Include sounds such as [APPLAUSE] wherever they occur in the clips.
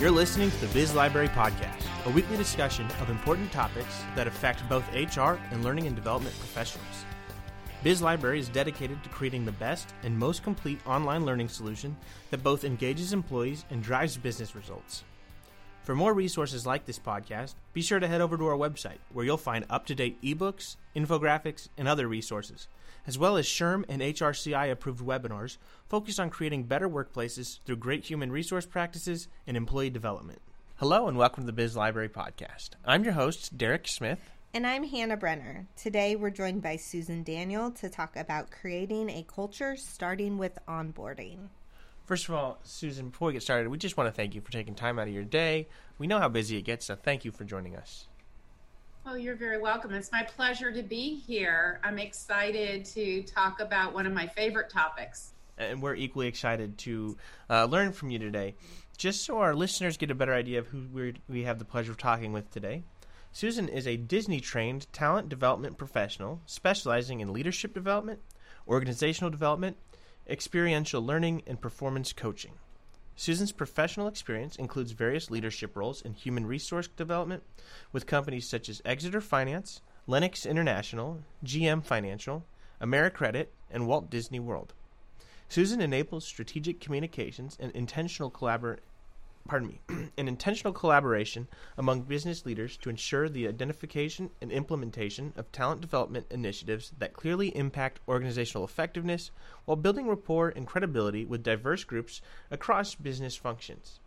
You're listening to the Biz Library Podcast, a weekly discussion of important topics that affect both HR and learning and development professionals. Biz Library is dedicated to creating the best and most complete online learning solution that both engages employees and drives business results. For more resources like this podcast, be sure to head over to our website where you'll find up to date ebooks, infographics, and other resources, as well as SHRM and HRCI approved webinars focused on creating better workplaces through great human resource practices and employee development. Hello, and welcome to the Biz Library Podcast. I'm your host, Derek Smith. And I'm Hannah Brenner. Today we're joined by Susan Daniel to talk about creating a culture starting with onboarding. First of all, Susan, before we get started, we just want to thank you for taking time out of your day. We know how busy it gets, so thank you for joining us. Oh, you're very welcome. It's my pleasure to be here. I'm excited to talk about one of my favorite topics. And we're equally excited to uh, learn from you today. Just so our listeners get a better idea of who we have the pleasure of talking with today, Susan is a Disney trained talent development professional specializing in leadership development, organizational development, experiential learning, and performance coaching. Susan's professional experience includes various leadership roles in human resource development with companies such as Exeter Finance, Lennox International, GM Financial, AmeriCredit, and Walt Disney World. Susan enables strategic communications and intentional collaboration pardon me, [CLEARS THROAT] an intentional collaboration among business leaders to ensure the identification and implementation of talent development initiatives that clearly impact organizational effectiveness while building rapport and credibility with diverse groups across business functions.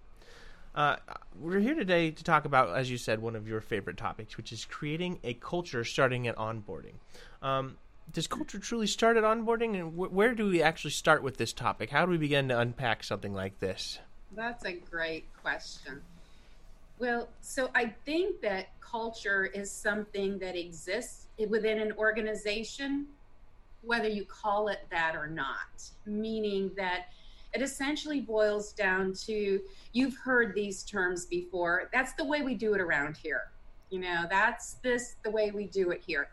Uh, we're here today to talk about, as you said, one of your favorite topics, which is creating a culture starting at onboarding. Um, does culture truly start at onboarding, and wh- where do we actually start with this topic? How do we begin to unpack something like this? That's a great question. Well, so I think that culture is something that exists within an organization, whether you call it that or not, meaning that it essentially boils down to you've heard these terms before. That's the way we do it around here. You know, that's this the way we do it here.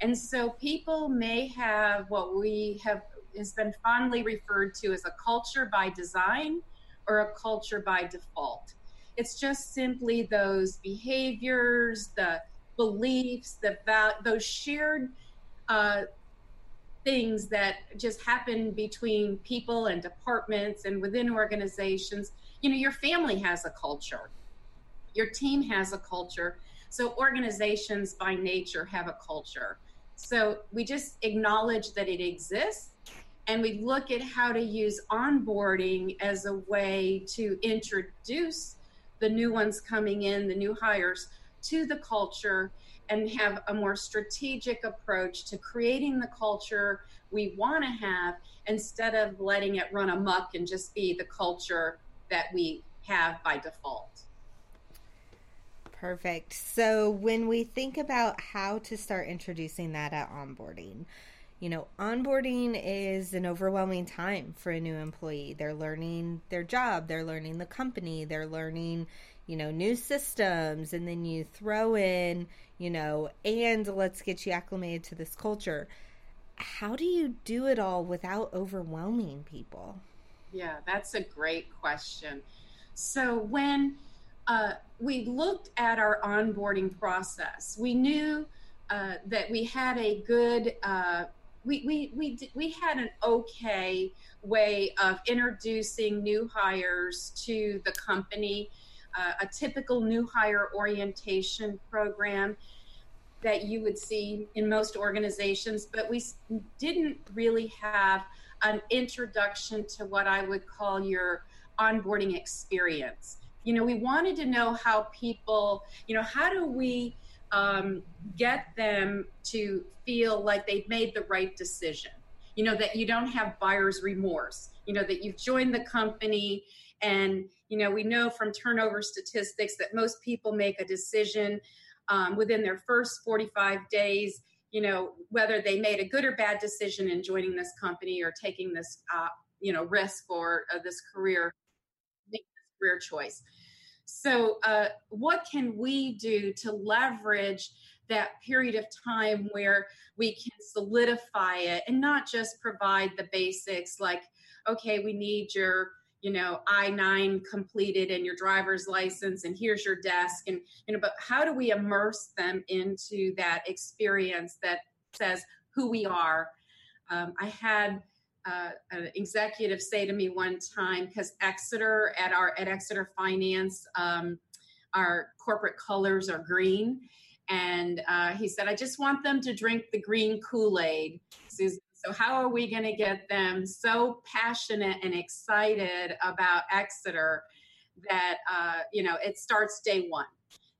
And so people may have what we have has been fondly referred to as a culture by design or a culture by default. It's just simply those behaviors, the beliefs, the val- those shared uh, things that just happen between people and departments and within organizations. You know, your family has a culture, your team has a culture. So organizations by nature have a culture. So we just acknowledge that it exists and we look at how to use onboarding as a way to introduce the new ones coming in, the new hires to the culture and have a more strategic approach to creating the culture we want to have instead of letting it run amok and just be the culture that we have by default. Perfect. So, when we think about how to start introducing that at onboarding, you know, onboarding is an overwhelming time for a new employee. They're learning their job, they're learning the company, they're learning, you know, new systems, and then you throw in, you know, and let's get you acclimated to this culture. How do you do it all without overwhelming people? Yeah, that's a great question. So, when uh, we looked at our onboarding process, we knew uh, that we had a good uh, we we we we had an okay way of introducing new hires to the company, uh, a typical new hire orientation program that you would see in most organizations, but we didn't really have an introduction to what I would call your onboarding experience. You know, we wanted to know how people, you know, how do we um, get them to feel like they've made the right decision. You know, that you don't have buyer's remorse, you know, that you've joined the company. And, you know, we know from turnover statistics that most people make a decision um, within their first 45 days, you know, whether they made a good or bad decision in joining this company or taking this, uh, you know, risk or uh, this career, make this career choice. So, uh, what can we do to leverage that period of time where we can solidify it and not just provide the basics like, okay, we need your you know i9 completed and your driver's license and here's your desk and you know but how do we immerse them into that experience that says who we are? Um, i had uh, an executive say to me one time because exeter at our at exeter finance um, our corporate colors are green and uh, he said i just want them to drink the green kool-aid so, how are we going to get them so passionate and excited about Exeter that, uh, you know, it starts day one?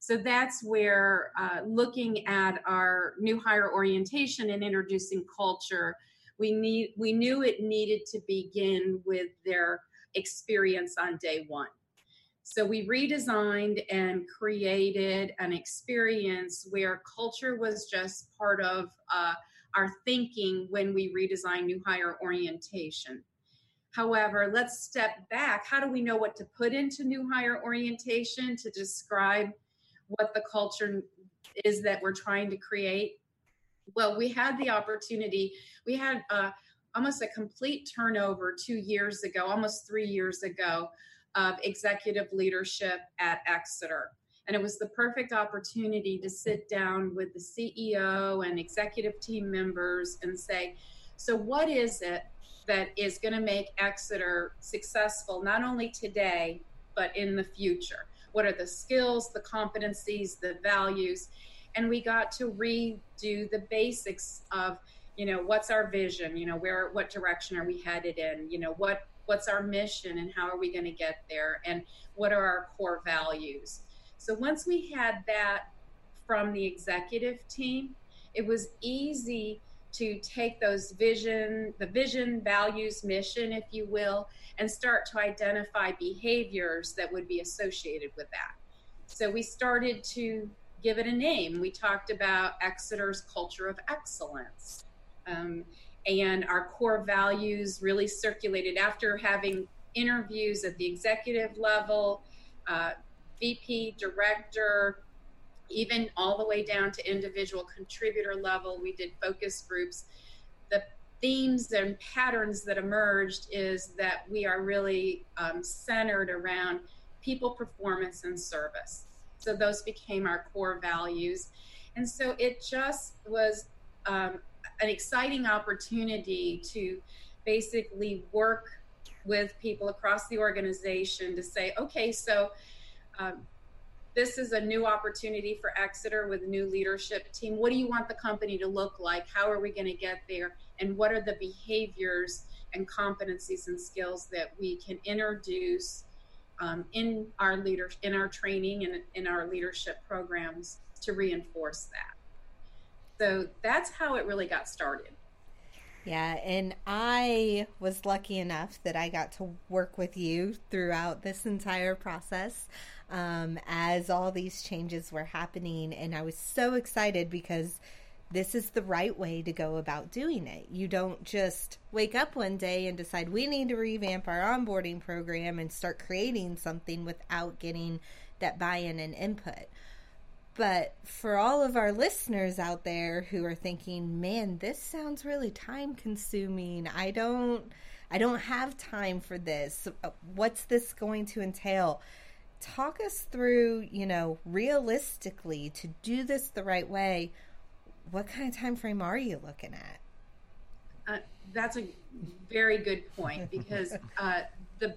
So, that's where uh, looking at our new hire orientation and introducing culture, we, need, we knew it needed to begin with their experience on day one. So we redesigned and created an experience where culture was just part of uh, our thinking when we redesign new hire orientation. However, let's step back. How do we know what to put into new hire orientation to describe what the culture is that we're trying to create? Well, we had the opportunity, we had uh, almost a complete turnover two years ago, almost three years ago, of executive leadership at Exeter. And it was the perfect opportunity to sit down with the CEO and executive team members and say, so, what is it that is going to make Exeter successful, not only today, but in the future? What are the skills, the competencies, the values? And we got to redo the basics of, you know, what's our vision? You know, where, what direction are we headed in? You know, what, what's our mission and how are we going to get there? And what are our core values? So once we had that from the executive team, it was easy to take those vision, the vision, values, mission, if you will, and start to identify behaviors that would be associated with that. So we started to give it a name. We talked about Exeter's culture of excellence. Um, and our core values really circulated after having interviews at the executive level, uh, VP, director, even all the way down to individual contributor level. We did focus groups. The themes and patterns that emerged is that we are really um, centered around people, performance, and service. So those became our core values. And so it just was um, an exciting opportunity to basically work with people across the organization to say, okay, so um, this is a new opportunity for Exeter with new leadership team. What do you want the company to look like? How are we going to get there? And what are the behaviors and competencies and skills that we can introduce um, in our leader in our training and in our leadership programs to reinforce that? So that's how it really got started. Yeah, and I was lucky enough that I got to work with you throughout this entire process um, as all these changes were happening. And I was so excited because this is the right way to go about doing it. You don't just wake up one day and decide we need to revamp our onboarding program and start creating something without getting that buy in and input. But for all of our listeners out there who are thinking, "Man, this sounds really time consuming. I don't I don't have time for this. What's this going to entail?" Talk us through, you know, realistically to do this the right way. What kind of time frame are you looking at? Uh, that's a very good point because [LAUGHS] uh, the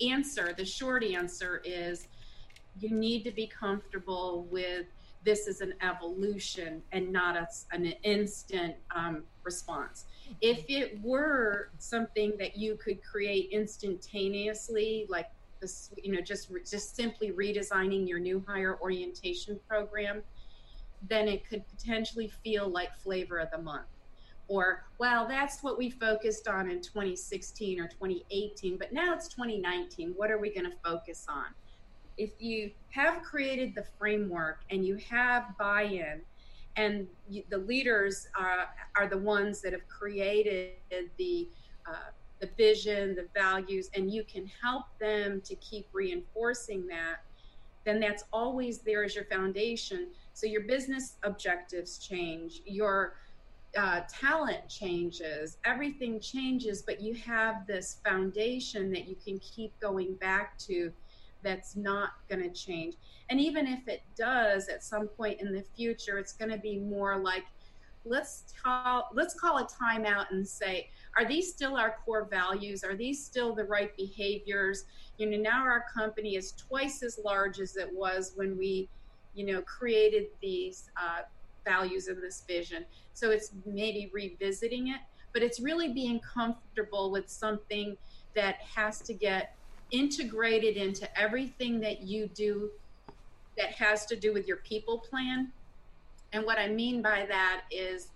answer, the short answer is you need to be comfortable with this is an evolution and not a, an instant um, response. If it were something that you could create instantaneously, like this, you know, just just simply redesigning your new hire orientation program, then it could potentially feel like flavor of the month. Or, well, that's what we focused on in 2016 or 2018, but now it's 2019. What are we going to focus on? if you have created the framework and you have buy-in and you, the leaders are, are the ones that have created the uh, the vision the values and you can help them to keep reinforcing that then that's always there as your foundation so your business objectives change your uh, talent changes, everything changes, but you have this foundation that you can keep going back to that's not going to change. And even if it does at some point in the future, it's going to be more like, let's call, let's call a timeout and say, are these still our core values? Are these still the right behaviors? You know, now our company is twice as large as it was when we, you know, created these uh, values and this vision. So it's maybe revisiting it, but it's really being comfortable with something that has to get integrated into everything that you do that has to do with your people plan. And what I mean by that is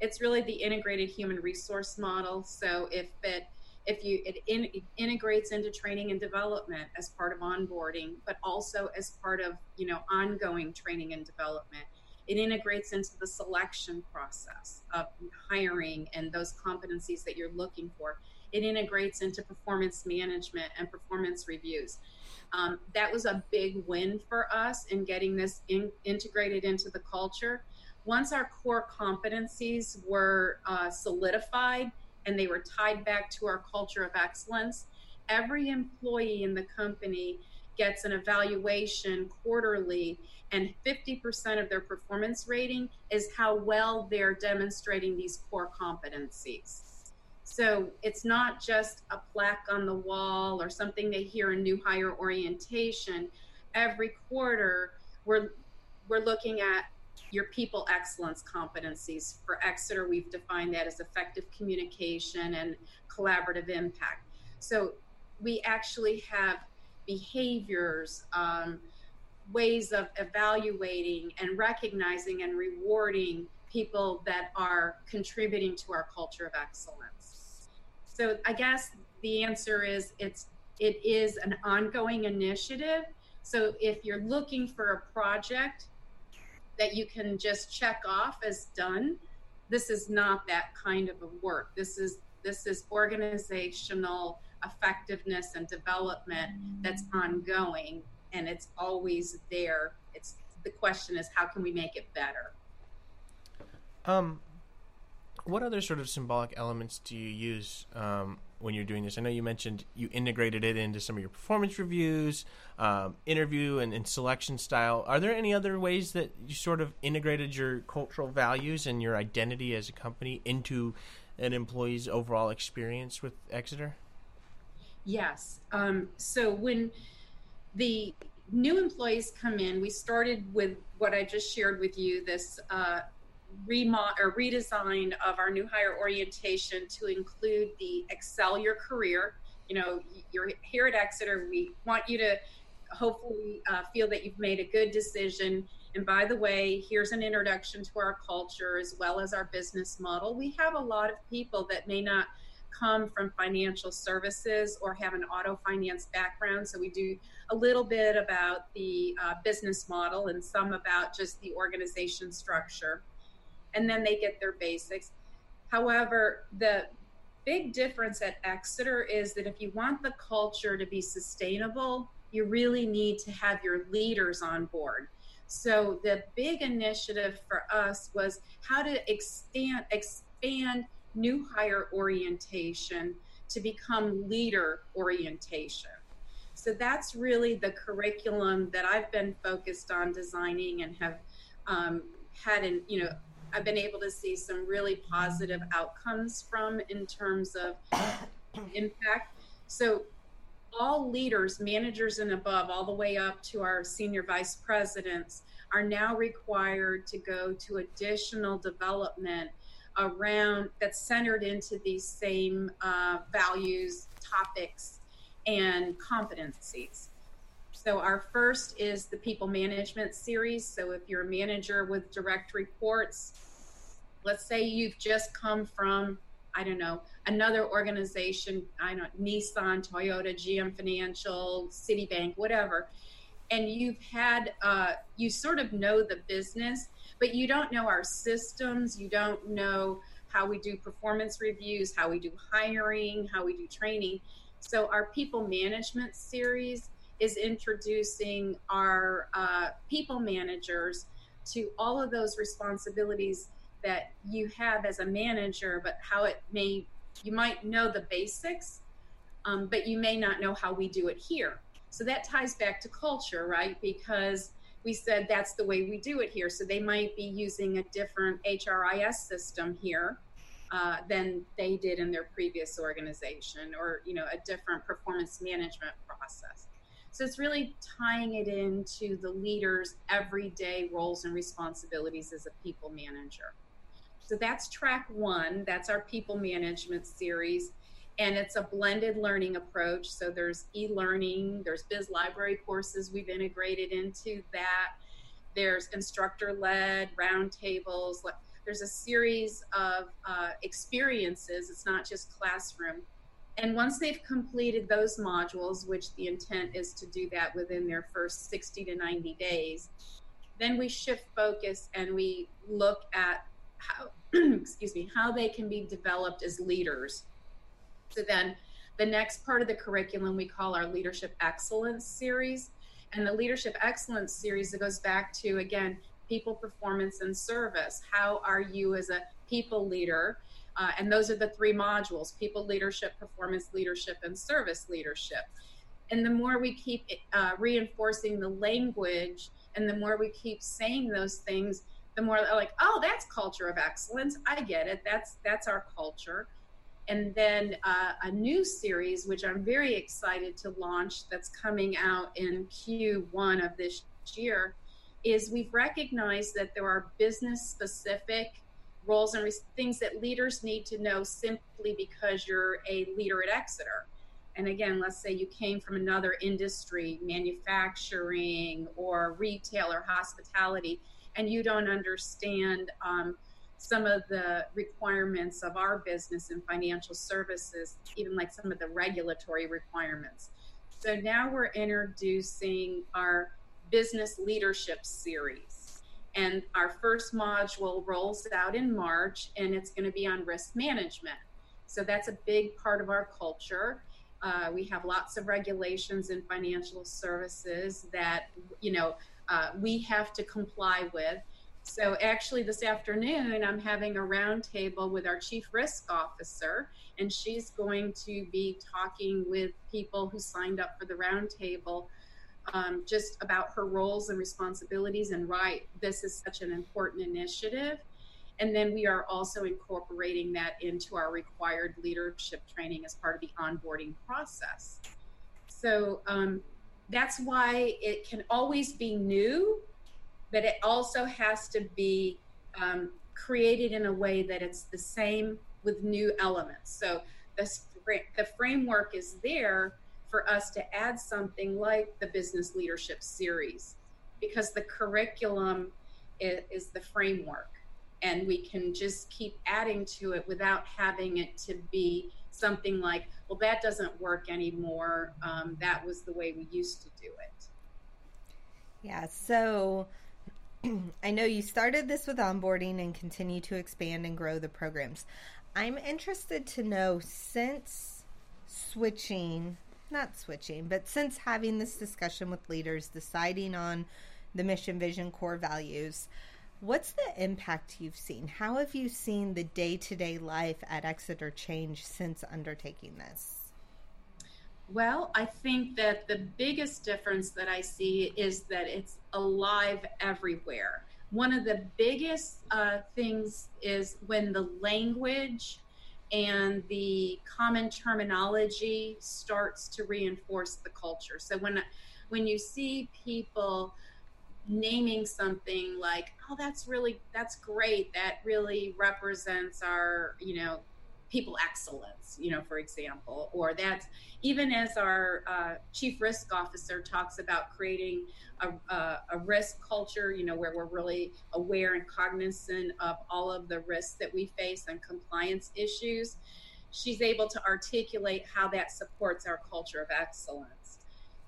it's really the integrated human resource model. So if it if you it, in, it integrates into training and development as part of onboarding, but also as part of you know ongoing training and development, it integrates into the selection process of hiring and those competencies that you're looking for. It integrates into performance management and performance reviews. Um, that was a big win for us in getting this in, integrated into the culture. Once our core competencies were uh, solidified and they were tied back to our culture of excellence, every employee in the company gets an evaluation quarterly, and 50% of their performance rating is how well they're demonstrating these core competencies. So it's not just a plaque on the wall or something they hear in new hire orientation. Every quarter, we're we're looking at your people excellence competencies. For Exeter, we've defined that as effective communication and collaborative impact. So we actually have behaviors, um, ways of evaluating and recognizing and rewarding people that are contributing to our culture of excellence. So I guess the answer is it's it is an ongoing initiative. So if you're looking for a project that you can just check off as done, this is not that kind of a work. This is this is organizational effectiveness and development that's ongoing and it's always there. It's the question is how can we make it better? Um, what other sort of symbolic elements do you use um, when you're doing this? I know you mentioned you integrated it into some of your performance reviews, um, interview, and, and, selection style. Are there any other ways that you sort of integrated your cultural values and your identity as a company into an employee's overall experience with Exeter? Yes. Um, so when the new employees come in, we started with what I just shared with you this uh, remod or redesign of our new hire orientation to include the excel your career. You know, you're here at Exeter. We want you to hopefully uh, feel that you've made a good decision. And by the way, here's an introduction to our culture as well as our business model. We have a lot of people that may not come from financial services or have an auto finance background. So we do a little bit about the uh, business model and some about just the organization structure. And then they get their basics. However, the big difference at Exeter is that if you want the culture to be sustainable, you really need to have your leaders on board. So the big initiative for us was how to expand expand new hire orientation to become leader orientation. So that's really the curriculum that I've been focused on designing and have um, had, in, you know, I've been able to see some really positive outcomes from in terms of impact. So all leaders, managers and above, all the way up to our senior vice presidents, are now required to go to additional development around that's centered into these same uh, values, topics, and competencies. So, our first is the people management series. So, if you're a manager with direct reports, let's say you've just come from, I don't know, another organization, I don't Nissan, Toyota, GM Financial, Citibank, whatever, and you've had, uh, you sort of know the business but you don't know our systems. You don't know how we do performance reviews, how we do hiring, how we do training. So, our people management series is introducing our uh, people managers to all of those responsibilities that you have as a manager, but how it may, you might know the basics, um, but you may not know how we do it here. So that ties back to culture, right? Because we said that's the way we do it here. So they might be using a different HRIS system here uh, than they did in their previous organization, or you know, a different performance management process. So it's really tying it into the leader's everyday roles and responsibilities as a people manager. So that's track one. That's our people management series. And it's a blended learning approach. So there's e learning, there's biz library courses we've integrated into that. There's instructor led roundtables. There's a series of uh, experiences. It's not just classroom. And once they've completed those modules, which the intent is to do that within their first 60 to 90 days, then we shift focus and we look at how [CLEARS THROAT] excuse me how they can be developed as leaders. So then the next part of the curriculum we call our leadership excellence series. And the leadership excellence series it goes back to again people performance and service. How are you as a people leader? Uh, and those are the three modules people leadership performance leadership and service leadership. And the more we keep uh, reinforcing the language and the more we keep saying those things the more like, oh, that's culture of excellence. I get it. That's that's our culture. And then uh, a new series, which I'm very excited to launch, that's coming out in Q1 of this year, is we've recognized that there are business specific roles and things that leaders need to know simply because you're a leader at Exeter. And again, let's say you came from another industry, manufacturing or retail or hospitality and you don't understand um, some of the requirements of our business and financial services, even like some of the regulatory requirements. So now we're introducing our business leadership series. And our first module rolls out in March, and it's going to be on risk management. So that's a big part of our culture. Uh, we have lots of regulations in financial services that, you know, uh, we have to comply with. So, actually, this afternoon, I'm having a roundtable with our chief risk officer, and she's going to be talking with people who signed up for the roundtable um, just about her roles and responsibilities and right. This is such an important initiative. And then we are also incorporating that into our required leadership training as part of the onboarding process. So, um, that's why it can always be new, but it also has to be um, created in a way that it's the same with new elements. So the, the framework is there for us to add something like the business leadership series because the curriculum is, is the framework and we can just keep adding to it without having it to be something like, well, that doesn't work anymore. Um, that was the way we used to do it. Yeah. So [CLEARS THROAT] I know you started this with onboarding and continue to expand and grow the programs. I'm interested to know since switching, not switching, but since having this discussion with leaders, deciding on the mission, vision, core values, What's the impact you've seen? How have you seen the day to day life at Exeter change since undertaking this? Well, I think that the biggest difference that I see is that it's alive everywhere. One of the biggest uh, things is when the language and the common terminology starts to reinforce the culture. So when when you see people naming something like oh that's really that's great. That really represents our you know people excellence you know for example. Or that's even as our uh, chief risk officer talks about creating a, a, a, risk culture you know where we're really aware and cognizant of all of the risks that we face and compliance issues she's able to articulate how that supports our culture of excellence.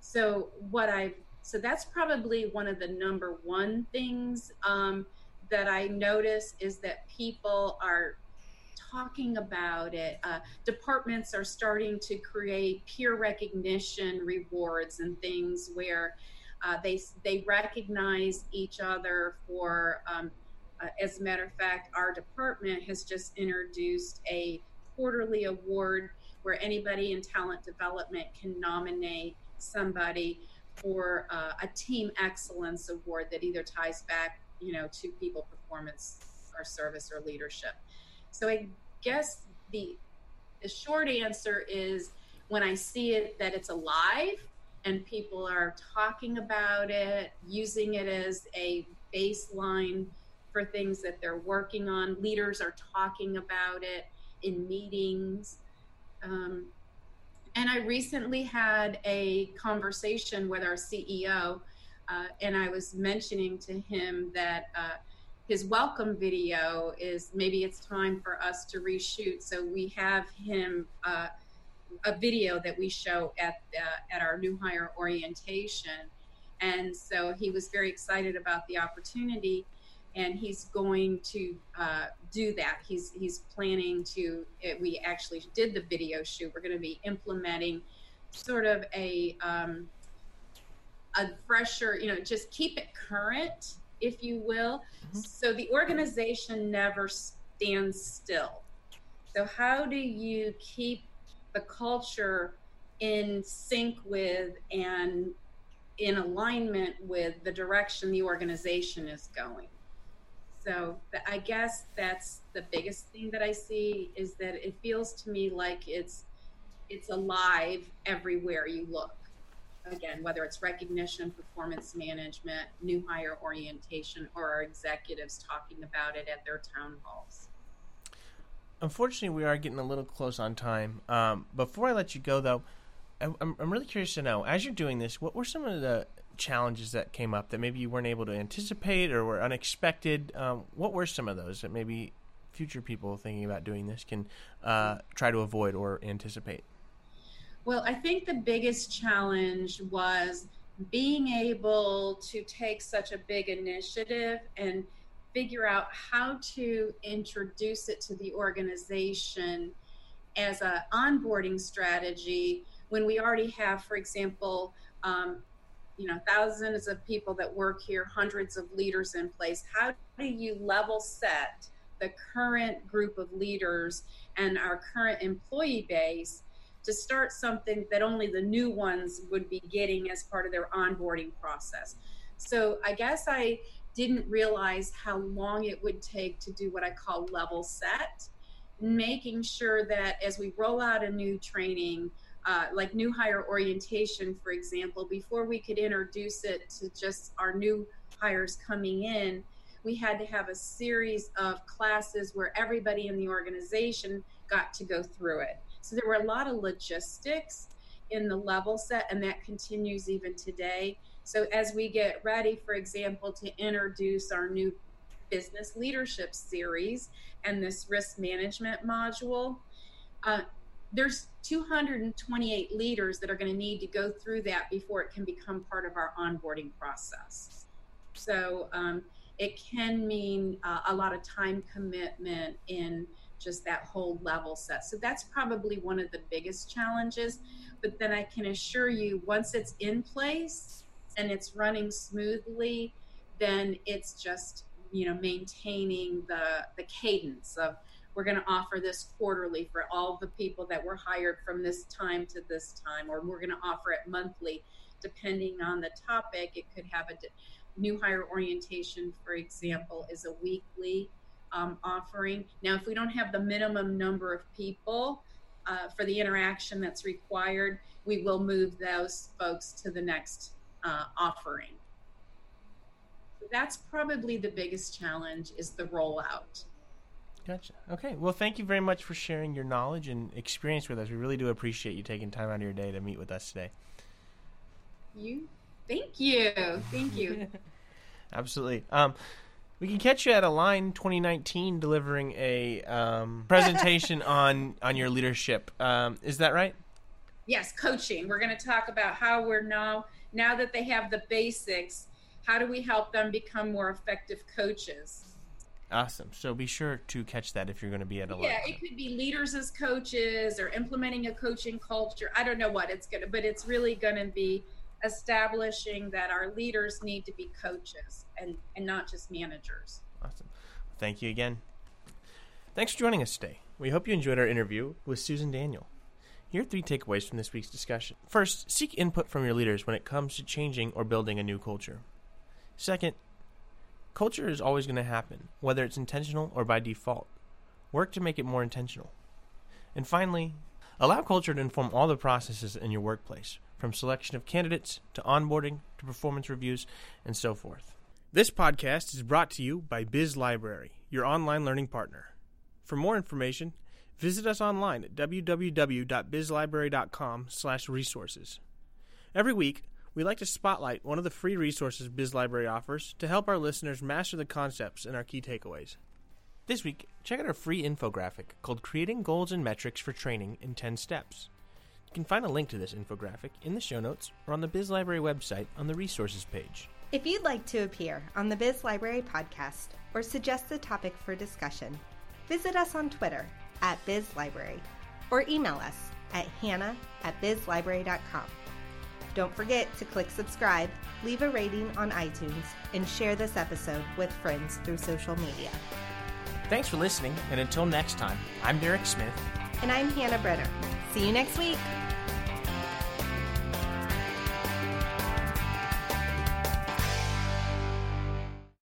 So what i've so that's probably one of the number one things um, that I notice is that people are talking about it. Uh, departments are starting to create peer recognition rewards and things where uh, they they recognize each other for um, Uh, as a matter of fact, our department has just introduced a quarterly award where anybody in talent development can nominate somebody for uh, a team excellence award that either ties back, you know, to people performance or service or leadership. So I guess the the short answer is when I see it that it's alive and people are talking about it, using it as a baseline for things that they're working on. Leaders are talking about it in meetings. Um, and I recently had a conversation with our CEO, uh, and I was mentioning to him that uh, his welcome video is maybe it's time for us to reshoot. So we have him uh, a video that we show at at our new hire orientation, and so he was very excited about the opportunity and he's going to uh, do that. He's he's planning to. It, we actually did the video shoot. We're going to be implementing sort of a um, a fresher, you know, just keep it current, if you will. Mm-hmm. So the organization never stands still. So how do you keep the culture in sync with and in alignment with the direction the organization is going? So I guess that's the biggest thing that I see is that it feels to me like it's it's alive everywhere you look. Again, whether it's recognition, performance management, new hire orientation, or our executives talking about it at their town halls. Unfortunately, we are getting a little close on time. Um, before I let you go, though, I'm, I'm really curious to know as you're doing this, what were some of the challenges that came up that maybe you weren't able to anticipate or were unexpected? Um, what were some of those that maybe future people thinking about doing this can uh, try to avoid or anticipate? Well, I think the biggest challenge was being able to take such a big initiative and figure out how to introduce it to the organization as an onboarding strategy when we already have, for example, um, you know thousands of people that work here hundreds of leaders in place. How do you level set the current group of leaders and our current employee base to start something that only the new ones would be getting as part of their onboarding process? So i guess i didn't realize how long it would take to do what i call level set making sure that as we roll out a new training uh, like new hire orientation, for example, before we could introduce it to just our new hires coming in, we had to have a series of classes where everybody in the organization got to go through it. So there were a lot of logistics in the level set, and that continues even today. So as we get ready, for example, to introduce our new business leadership series and this risk management module, uh, there's 228 leaders that are going to need to go through that before it can become part of our onboarding process. So um, it can mean uh, a lot of time commitment in just that whole level set. So that's probably one of the biggest challenges. But then I can assure you, once it's in place and it's running smoothly, then it's just you know maintaining the the cadence of we're going to offer this quarterly for all the people that were hired from this time to this time, or we're going to offer it monthly, depending on the topic. It could have a new hire orientation, for example, is a weekly um, offering. Now, if we don't have the minimum number of people uh, for the interaction that's required, we will move those folks to the next uh, offering. that's probably the biggest challenge is the rollout. Gotcha. Okay. Well, thank you very much for sharing your knowledge and experience with us. We really do appreciate you taking time out of your day to meet with us today. You. Thank you. Thank you. [LAUGHS] Absolutely. Um, we can catch you at Align 2019 delivering a um, [LAUGHS] presentation on on your leadership. Um, is that right? Yes, coaching. We're going to talk about how we're now now that they have the basics. How do we help them become more effective coaches? Awesome. So be sure to catch that if you're going to be at a Yeah, it could be leaders as coaches or implementing a coaching culture. I don't know what it's going to, but it's really going to be establishing that our leaders need to be coaches and, and not just managers. Awesome. Thank you again. Thanks for joining us today. We hope you enjoyed our interview with Susan Daniel. Here are three takeaways from this week's discussion. First, seek input from your leaders when it comes to changing or building a new culture. Second, culture is always going to happen, whether it's intentional or by default. Work to make it more intentional. And finally, allow culture to inform all the processes in your workplace, from selection of candidates to onboarding to performance reviews and so forth. This podcast is brought to you by Biz Library, your online learning partner. For more information, visit us online at www.bizlibrary.com/resources. Every week, we like to spotlight one of the free resources Biz Library offers to help our listeners master the concepts and our key takeaways. This week, check out our free infographic called Creating Goals and Metrics for Training in 10 Steps. You can find a link to this infographic in the show notes or on the Biz Library website on the resources page. If you'd like to appear on the Biz Library podcast or suggest a topic for discussion, visit us on Twitter at Biz Library or email us at hannah at bizlibrary.com. Don't forget to click subscribe, leave a rating on iTunes, and share this episode with friends through social media. Thanks for listening, and until next time, I'm Derek Smith. And I'm Hannah Brenner. See you next week.